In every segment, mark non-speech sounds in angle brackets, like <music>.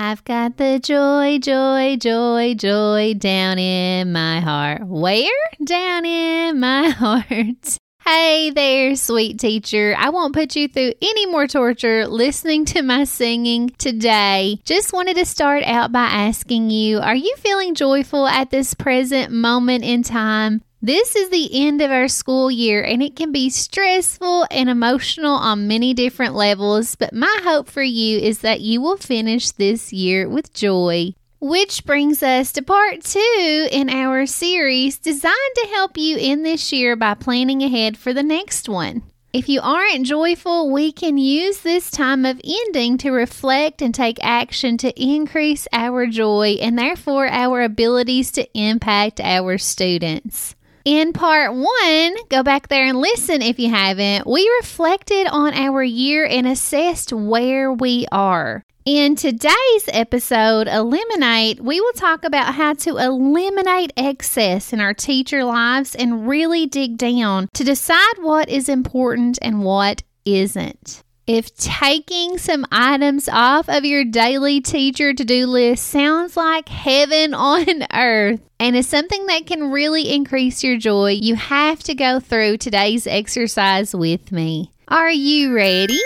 I've got the joy, joy, joy, joy down in my heart. Where? Down in my <laughs> heart. Hey there, sweet teacher. I won't put you through any more torture listening to my singing today. Just wanted to start out by asking you Are you feeling joyful at this present moment in time? This is the end of our school year and it can be stressful and emotional on many different levels, but my hope for you is that you will finish this year with joy. Which brings us to part two in our series designed to help you in this year by planning ahead for the next one. If you aren't joyful, we can use this time of ending to reflect and take action to increase our joy and therefore our abilities to impact our students. In part one, go back there and listen if you haven't. We reflected on our year and assessed where we are. In today's episode, Eliminate, we will talk about how to eliminate excess in our teacher lives and really dig down to decide what is important and what isn't. If taking some items off of your daily teacher to do list sounds like heaven <laughs> on earth and is something that can really increase your joy, you have to go through today's exercise with me. Are you ready?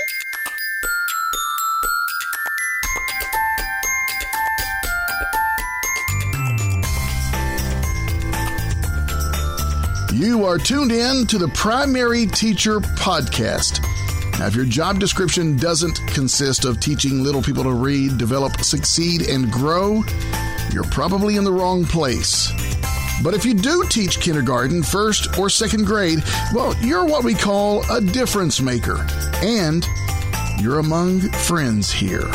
You are tuned in to the Primary Teacher Podcast now, if your job description doesn't consist of teaching little people to read, develop, succeed, and grow, you're probably in the wrong place. But if you do teach kindergarten, first, or second grade, well, you're what we call a difference maker. And you're among friends here.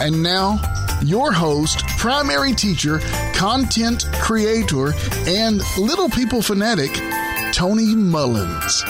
And now, your host, primary teacher, content creator, and little people fanatic, Tony Mullins.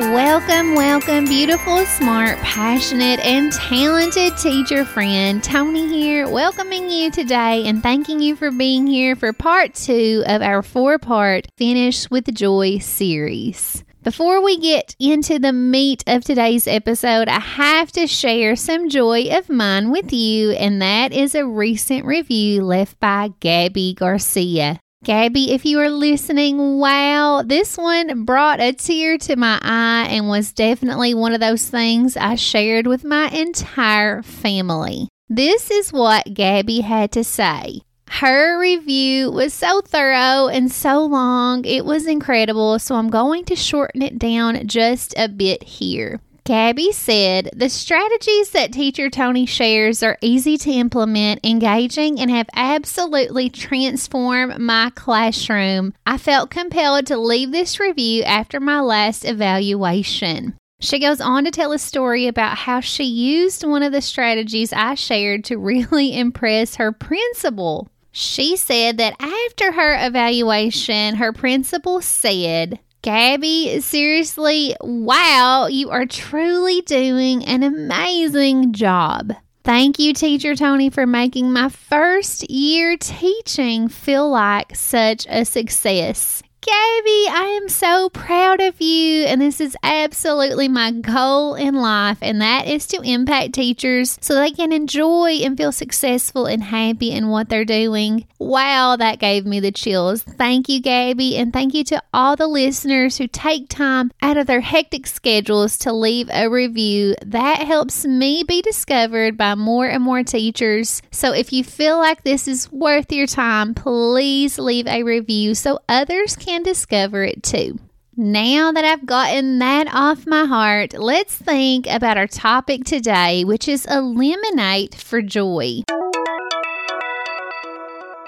Welcome, welcome, beautiful, smart, passionate, and talented teacher friend. Tony here, welcoming you today and thanking you for being here for part two of our four part Finish with Joy series. Before we get into the meat of today's episode, I have to share some joy of mine with you, and that is a recent review left by Gabby Garcia. Gabby, if you are listening, wow, this one brought a tear to my eye and was definitely one of those things I shared with my entire family. This is what Gabby had to say. Her review was so thorough and so long, it was incredible, so I'm going to shorten it down just a bit here. Gabby said the strategies that teacher Tony shares are easy to implement, engaging, and have absolutely transformed my classroom. I felt compelled to leave this review after my last evaluation. She goes on to tell a story about how she used one of the strategies I shared to really <laughs> impress her principal. She said that after her evaluation, her principal said, Gabby, seriously, wow, you are truly doing an amazing job. Thank you, Teacher Tony, for making my first year teaching feel like such a success. Gabby, I am so proud of you. And this is absolutely my goal in life, and that is to impact teachers so they can enjoy and feel successful and happy in what they're doing. Wow, that gave me the chills. Thank you, Gabby, and thank you to all the listeners who take time out of their hectic schedules to leave a review. That helps me be discovered by more and more teachers. So if you feel like this is worth your time, please leave a review so others can can discover it too. Now that I've gotten that off my heart, let's think about our topic today, which is eliminate for joy.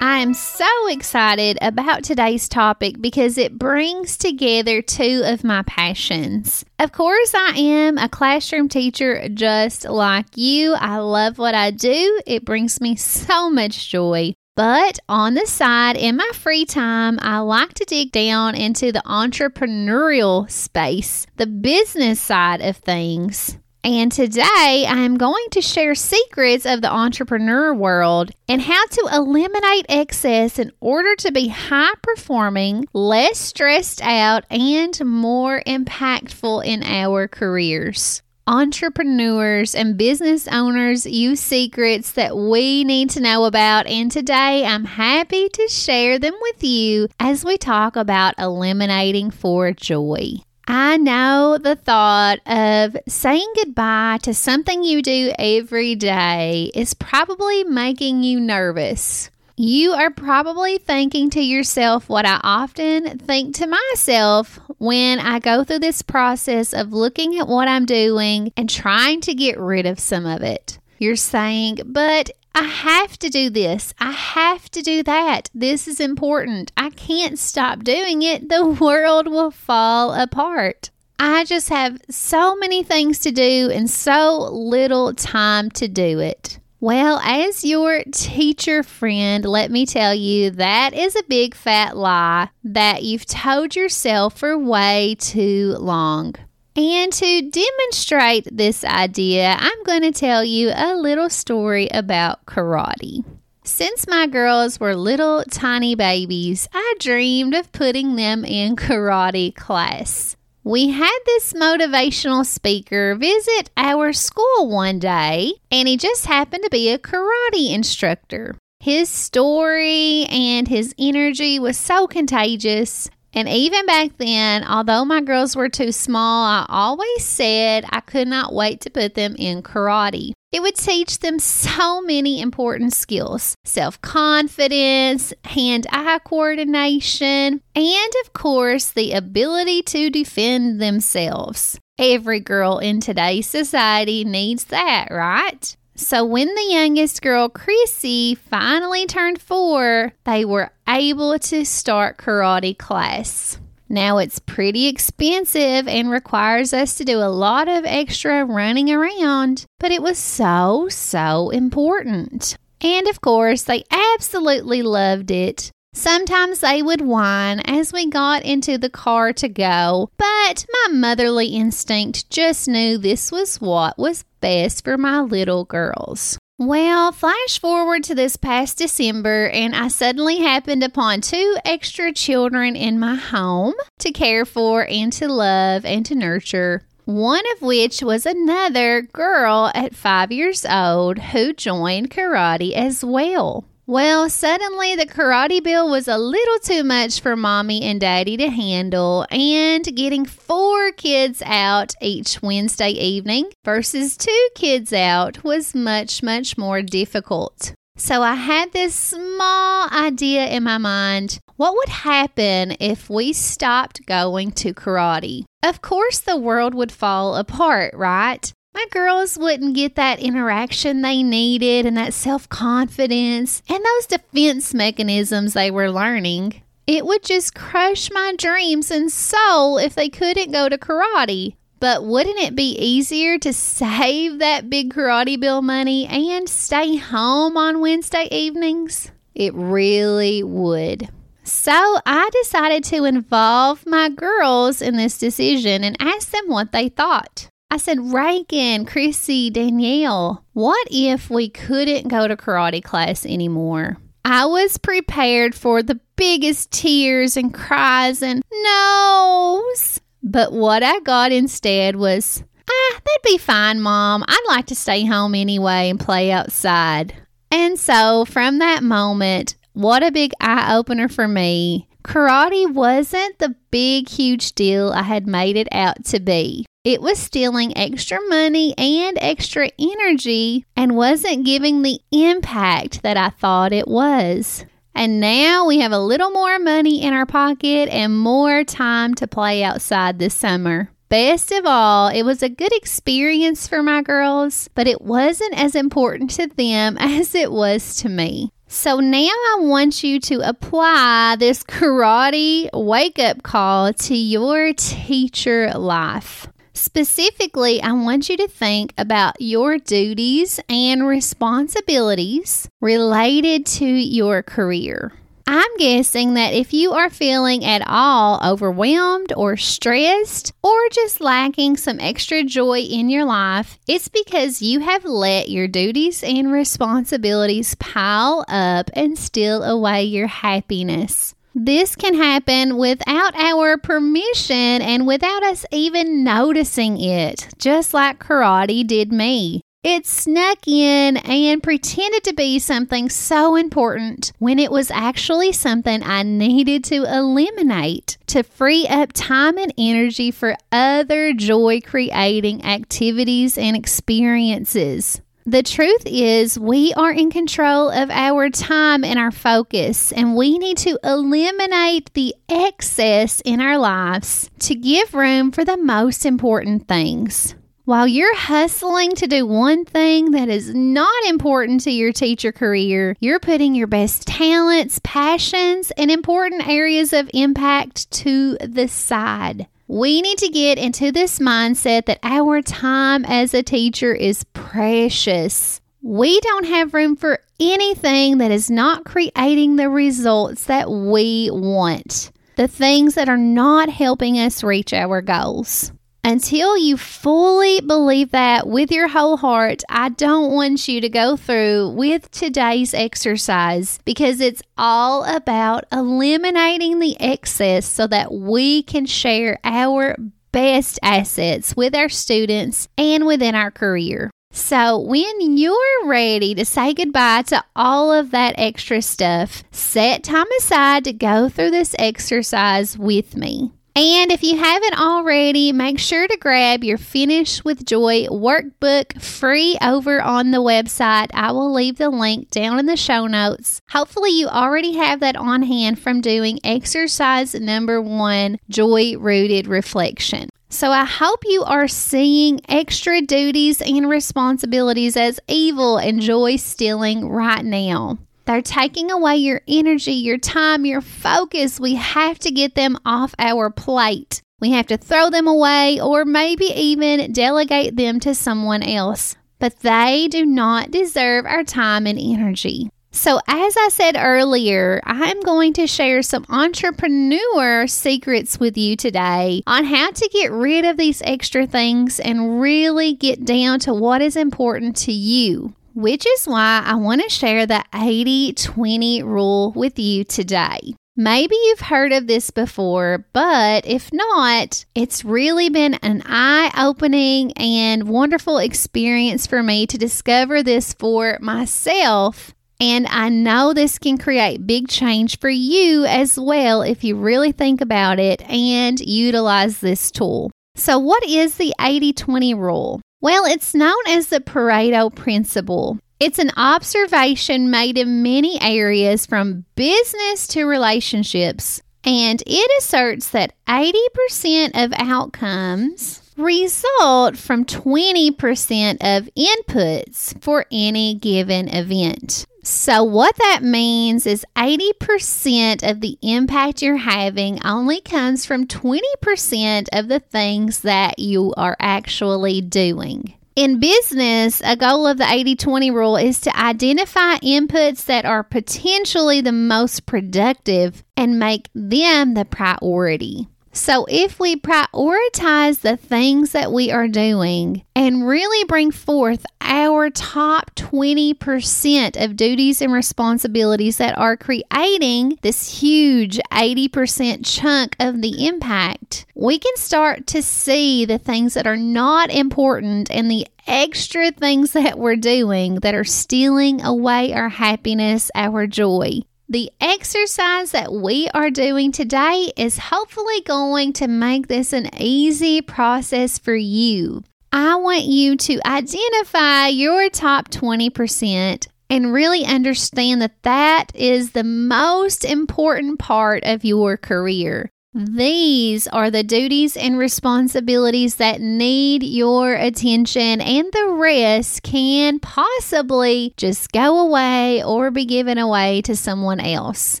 I am so excited about today's topic because it brings together two of my passions. Of course, I am a classroom teacher just like you. I love what I do, it brings me so much joy. But on the side, in my free time, I like to dig down into the entrepreneurial space, the business side of things. And today I am going to share secrets of the entrepreneur world and how to eliminate excess in order to be high performing, less stressed out, and more impactful in our careers. Entrepreneurs and business owners use secrets that we need to know about. And today I'm happy to share them with you as we talk about eliminating for joy. I know the thought of saying goodbye to something you do every day is probably making you nervous. You are probably thinking to yourself what I often think to myself when I go through this process of looking at what I'm doing and trying to get rid of some of it. You're saying, but I have to do this. I have to do that. This is important. I can't stop doing it. The <laughs> world will fall apart. I just have so many things to do and so little time to do it. Well, as your teacher friend, let me tell you that is a big fat lie that you've told yourself for way too long. And to demonstrate this idea, I'm going to tell you a little story about karate. Since my girls were little tiny babies, I dreamed of putting them in karate class. We had this motivational speaker visit our school one day, and he just happened to be a karate instructor. His story and his energy was so contagious. And even back then, although my girls were too small, I always said I could not wait to put them in karate. It would teach them so many important skills self confidence, hand eye coordination, and of course, the ability to defend themselves. Every girl in today's society needs that, right? So, when the youngest girl, Chrissy, finally turned four, they were able to start karate class. Now it's pretty expensive and requires us to do a lot of extra running around, but it was so, so important. And of course, they absolutely loved it. Sometimes they would whine as we got into the car to go, but my motherly instinct just knew this was what was best for my little girls. Well, flash forward to this past December, and I suddenly happened upon two extra children in my home to care for and to love and to nurture. One of which was another girl at five years old who joined karate as well. Well, suddenly the karate bill was a little too much for mommy and daddy to handle, and getting four kids out each Wednesday evening versus two kids out was much, much more difficult. So I had this small idea in my mind. What would happen if we stopped going to karate? Of course, the world would fall apart, right? My girls wouldn't get that interaction they needed and that self confidence and those defense mechanisms they were learning. It would just crush my dreams and soul if they couldn't go to karate. But wouldn't it be easier to save that big karate bill money and stay home on Wednesday evenings? It really would. So I decided to involve my girls in this decision and ask them what they thought. I said, Reagan, Chrissy, Danielle, what if we couldn't go to karate class anymore? I was prepared for the biggest tears and cries and no's. But what I got instead was, ah, that'd be fine, Mom. I'd like to stay home anyway and play outside. And so from that moment, what a big eye opener for me. Karate wasn't the big, huge deal I had made it out to be. It was stealing extra money and extra energy and wasn't giving the impact that I thought it was. And now we have a little more money in our pocket and more time to play outside this summer. Best of all, it was a good experience for my girls, but it wasn't as important to them <laughs> as it was to me. So now I want you to apply this karate wake up call to your teacher life. Specifically, I want you to think about your duties and responsibilities related to your career. I'm guessing that if you are feeling at all overwhelmed or stressed or just lacking some extra joy in your life, it's because you have let your duties and responsibilities pile up and steal away your happiness. This can happen without our permission and without us even noticing it, just like karate did me. It snuck in and pretended to be something so important when it was actually something I needed to eliminate to free up time and energy for other joy creating activities and experiences. The truth is, we are in control of our time and our focus, and we need to eliminate the excess in our lives to give room for the most important things. While you're hustling to do one thing that is not important to your teacher career, you're putting your best talents, passions, and important areas of impact to the side. We need to get into this mindset that our time as a teacher is precious. We don't have room for anything that is not creating the results that we want, the things that are not helping us reach our goals. Until you fully believe that with your whole heart, I don't want you to go through with today's exercise because it's all about eliminating the excess so that we can share our best assets with our students and within our career. So, when you're ready to say goodbye to all of that extra stuff, set time aside to go through this exercise with me. And if you haven't already, make sure to grab your Finish with Joy workbook free over on the website. I will leave the link down in the show notes. Hopefully, you already have that on hand from doing exercise number one joy rooted reflection. So I hope you are seeing extra duties and responsibilities as evil and joy stealing right now. They're taking away your energy, your time, your focus. We have to get them off our plate. We have to throw them away or maybe even delegate them to someone else. But they do not deserve our time and energy. So, as I said earlier, I'm going to share some entrepreneur secrets with you today on how to get rid of these extra things and really get down to what is important to you which is why I want to share the 80 20 rule with you today. Maybe you've heard of this before, but if not, it's really been an eye opening and wonderful experience for me to discover this for myself. And I know this can create big change for you as well if you really think about it and utilize this tool. So, what is the 80 20 rule? Well, it's known as the Pareto Principle. It's an observation made in many areas from business to relationships, and it asserts that 80% of outcomes result from 20% of inputs for any given event. So, what that means is 80% of the impact you're having only comes from 20% of the things that you are actually doing. In business, a goal of the 80 20 rule is to identify inputs that are potentially the most productive and make them the priority. So, if we prioritize the things that we are doing and really bring forth our top 20% of duties and responsibilities that are creating this huge 80% chunk of the impact, we can start to see the things that are not important and the extra things that we're doing that are stealing away our happiness, our joy. The exercise that we are doing today is hopefully going to make this an easy process for you. I want you to identify your top 20% and really understand that that is the most important part of your career. These are the duties and responsibilities that need your attention, and the rest can possibly just go away or be given away to someone else.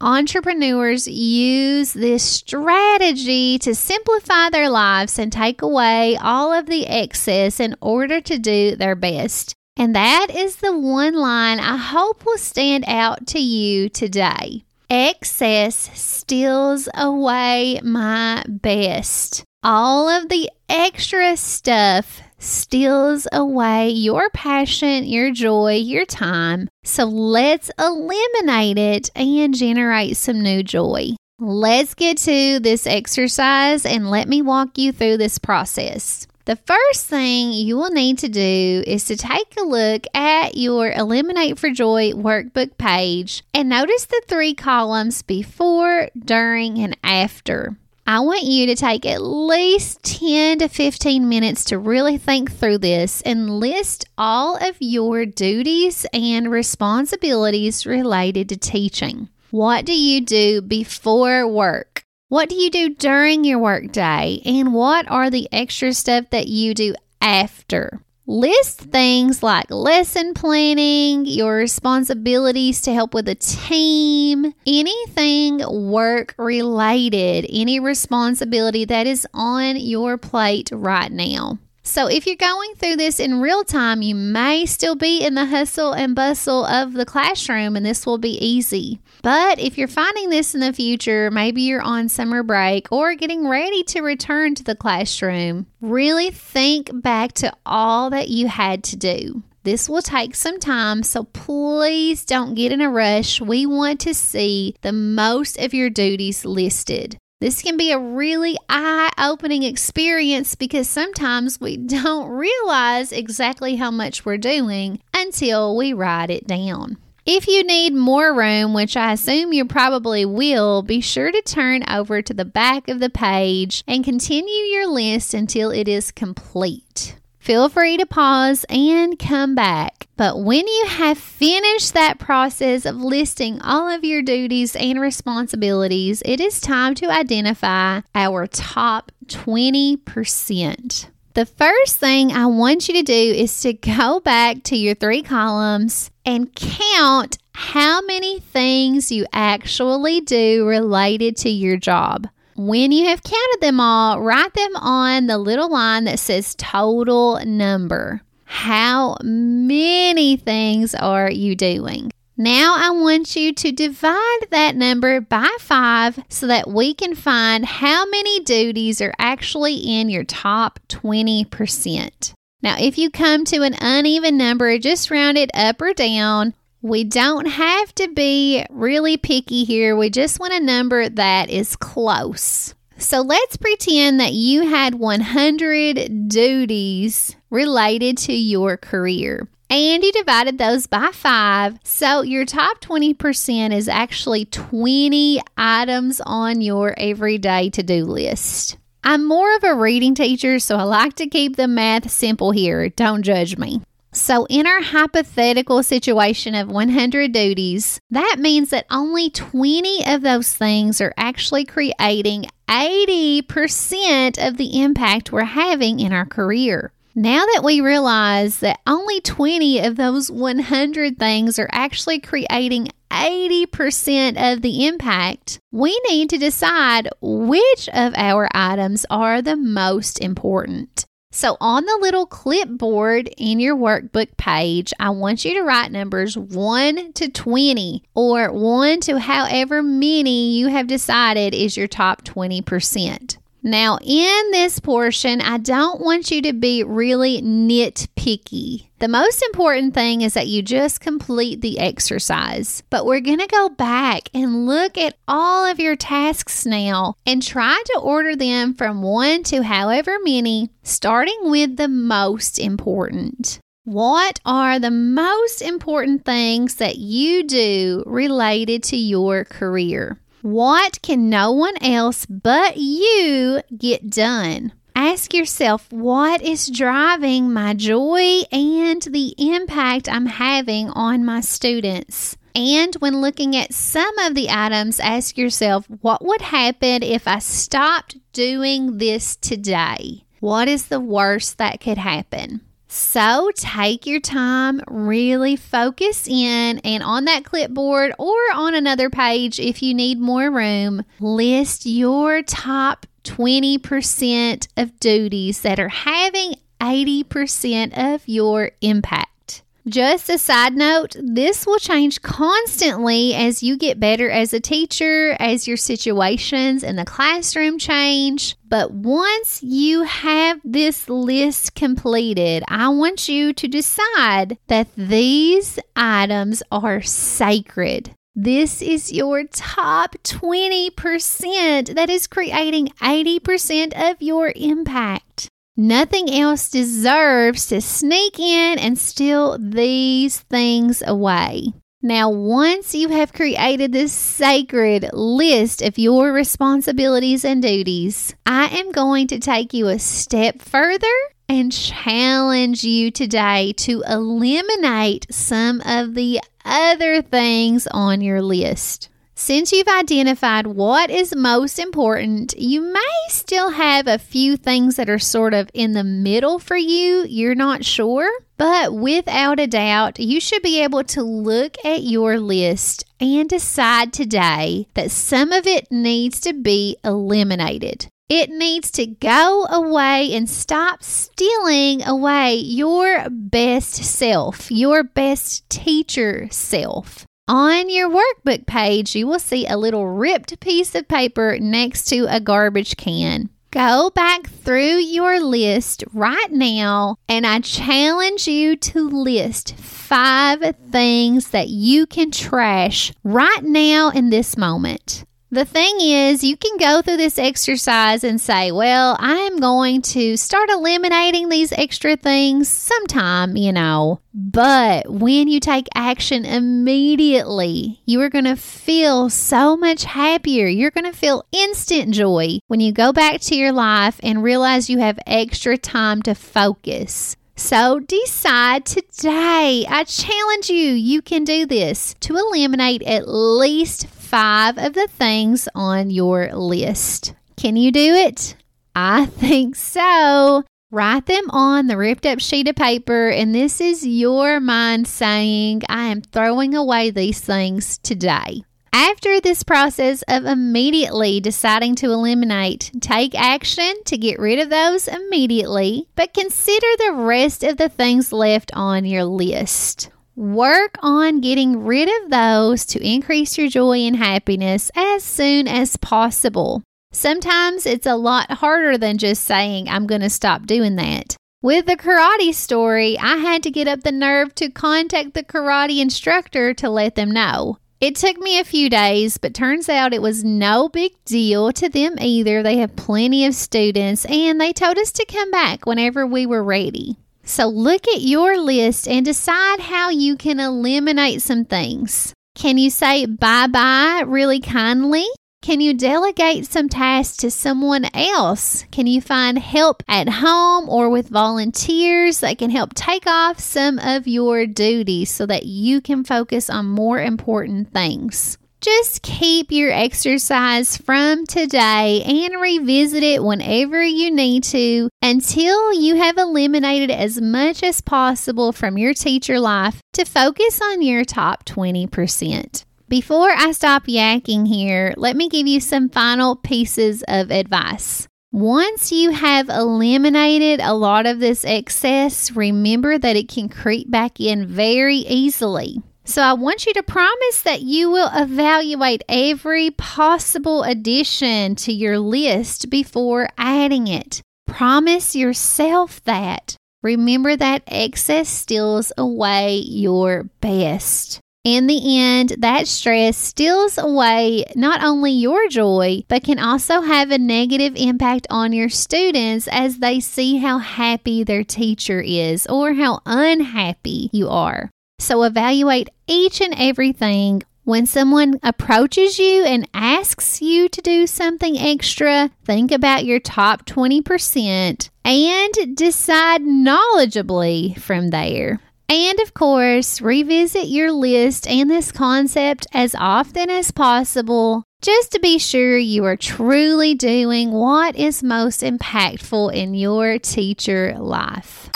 Entrepreneurs use this strategy to simplify their lives and take away all of the excess in order to do their best. And that is the one line I hope will stand out to you today. Excess steals away my best. All of the extra stuff steals away your passion, your joy, your time. So let's eliminate it and generate some new joy. Let's get to this exercise and let me walk you through this process. The first thing you will need to do is to take a look at your Eliminate for Joy workbook page and notice the three columns before, during, and after. I want you to take at least 10 to 15 minutes to really think through this and list all of your duties and responsibilities related to teaching. What do you do before work? What do you do during your workday? And what are the extra stuff that you do after? List things like lesson planning, your responsibilities to help with a team, anything work related, any responsibility that is on your plate right now. So, if you're going through this in real time, you may still be in the hustle and bustle of the classroom, and this will be easy. But if you're finding this in the future, maybe you're on summer break or getting ready to return to the classroom, really think back to all that you had to do. This will take some time, so please don't get in a rush. We want to see the most of your duties listed. This can be a really eye opening experience because sometimes we don't realize exactly how much we're doing until we write it down. If you need more room, which I assume you probably will, be sure to turn over to the back of the page and continue your list until it is complete. Feel free to pause and come back. But when you have finished that process of listing all of your duties and responsibilities, it is time to identify our top 20%. The first thing I want you to do is to go back to your three columns and count how many things you actually do related to your job. When you have counted them all, write them on the little line that says total number. How many things are you doing? Now I want you to divide that number by five so that we can find how many duties are actually in your top 20%. Now, if you come to an uneven number, just round it up or down we don't have to be really picky here. We just want a number that is close. So let's pretend that you had 100 duties related to your career and you divided those by five. So your top 20% is actually 20 items on your everyday to do list. I'm more of a reading teacher, so I like to keep the math simple here. Don't judge me. So, in our hypothetical situation of 100 duties, that means that only 20 of those things are actually creating 80% of the impact we're having in our career. Now that we realize that only 20 of those 100 things are actually creating 80% of the impact, we need to decide which of our items are the most important. So, on the little clipboard in your workbook page, I want you to write numbers 1 to 20 or 1 to however many you have decided is your top 20%. Now, in this portion, I don't want you to be really nitpicky. The most important thing is that you just complete the exercise. But we're going to go back and look at all of your tasks now and try to order them from one to however many, starting with the most important. What are the most important things that you do related to your career? What can no one else but you get done? Ask yourself what is driving my joy and the impact I'm having on my students. And when looking at some of the items, ask yourself what would happen if I stopped doing this today? What is the worst that could happen? So take your time, really focus in, and on that clipboard or on another page if you need more room, list your top 20% of duties that are having 80% of your impact. Just a side note, this will change constantly as you get better as a teacher, as your situations in the classroom change. But once you have this list completed, I want you to decide that these items are sacred. This is your top 20% that is creating 80% of your impact. Nothing else deserves to sneak in and steal these things away. Now, once you have created this sacred list of your responsibilities and duties, I am going to take you a step further and challenge you today to eliminate some of the other things on your list. Since you've identified what is most important, you may still have a few things that are sort of in the middle for you. You're not sure. But without a doubt, you should be able to look at your list and decide today that some of it needs to be eliminated. It needs to go away and stop stealing away your best self, your best teacher self. On your workbook page, you will see a little ripped piece of paper next to a garbage can. Go back through your list right now, and I challenge you to list five things that you can trash right now in this moment. The thing is, you can go through this exercise and say, Well, I'm going to start eliminating these extra things sometime, you know. But when you take action immediately, you are going to feel so much happier. You're going to feel instant joy when you go back to your life and realize you have extra time to focus. So decide today. I challenge you, you can do this to eliminate at least five of the things on your list. Can you do it? I <laughs> think so. Write them on the ripped up sheet of paper, and this is your mind saying, I am throwing away these things today. After this process of immediately deciding to eliminate, take action to get rid of those immediately, but consider the rest of the things left on your list. Work on getting rid of those to increase your joy and happiness as soon as possible. Sometimes it's a lot harder than just saying, I'm going to stop doing that. With the karate story, I had to get up the nerve to contact the karate instructor to let them know. It took me a few days, but turns out it was no big deal to them either. They have plenty of students and they told us to come back whenever we were ready. So look at your list and decide how you can eliminate some things. Can you say bye bye really kindly? Can you delegate some tasks to someone else? Can you find help at home or with volunteers that can help take off some of your duties so that you can focus on more important things? Just keep your exercise from today and revisit it whenever you need to until you have eliminated as much as possible from your teacher life to focus on your top 20%. Before I stop yakking here, let me give you some final pieces of advice. Once you have eliminated a lot of this excess, remember that it can creep back in very easily. So I want you to promise that you will evaluate every possible addition to your list before adding it. Promise yourself that. Remember that excess steals away your best. In the end, that stress steals away not only your joy, but can also have a negative impact on your students as they see how happy their teacher is or how unhappy you are. So evaluate each and everything. When someone approaches you and asks you to do something extra, think about your top 20% and decide knowledgeably from there. And of course, revisit your list and this concept as often as possible just to be sure you are truly doing what is most impactful in your teacher life.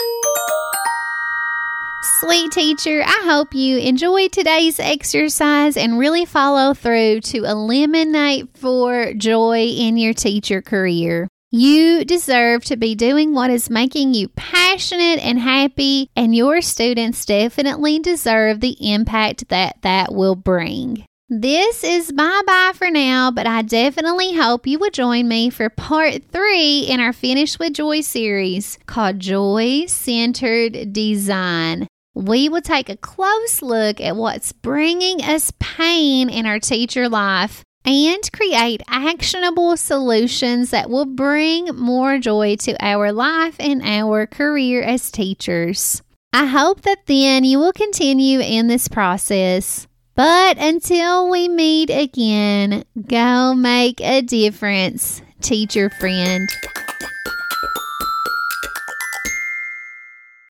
Sweet teacher, I hope you enjoy today's exercise and really follow through to eliminate for joy in your teacher career. You deserve to be doing what is making you passionate and happy, and your students definitely deserve the impact that that will bring. This is bye bye for now, but I definitely hope you will join me for part three in our Finish with Joy series called Joy Centered Design. We will take a close look at what's bringing us pain in our teacher life and create actionable solutions that will bring more joy to our life and our career as teachers. I hope that then you will continue in this process. But until we meet again, go make a difference, teacher friend.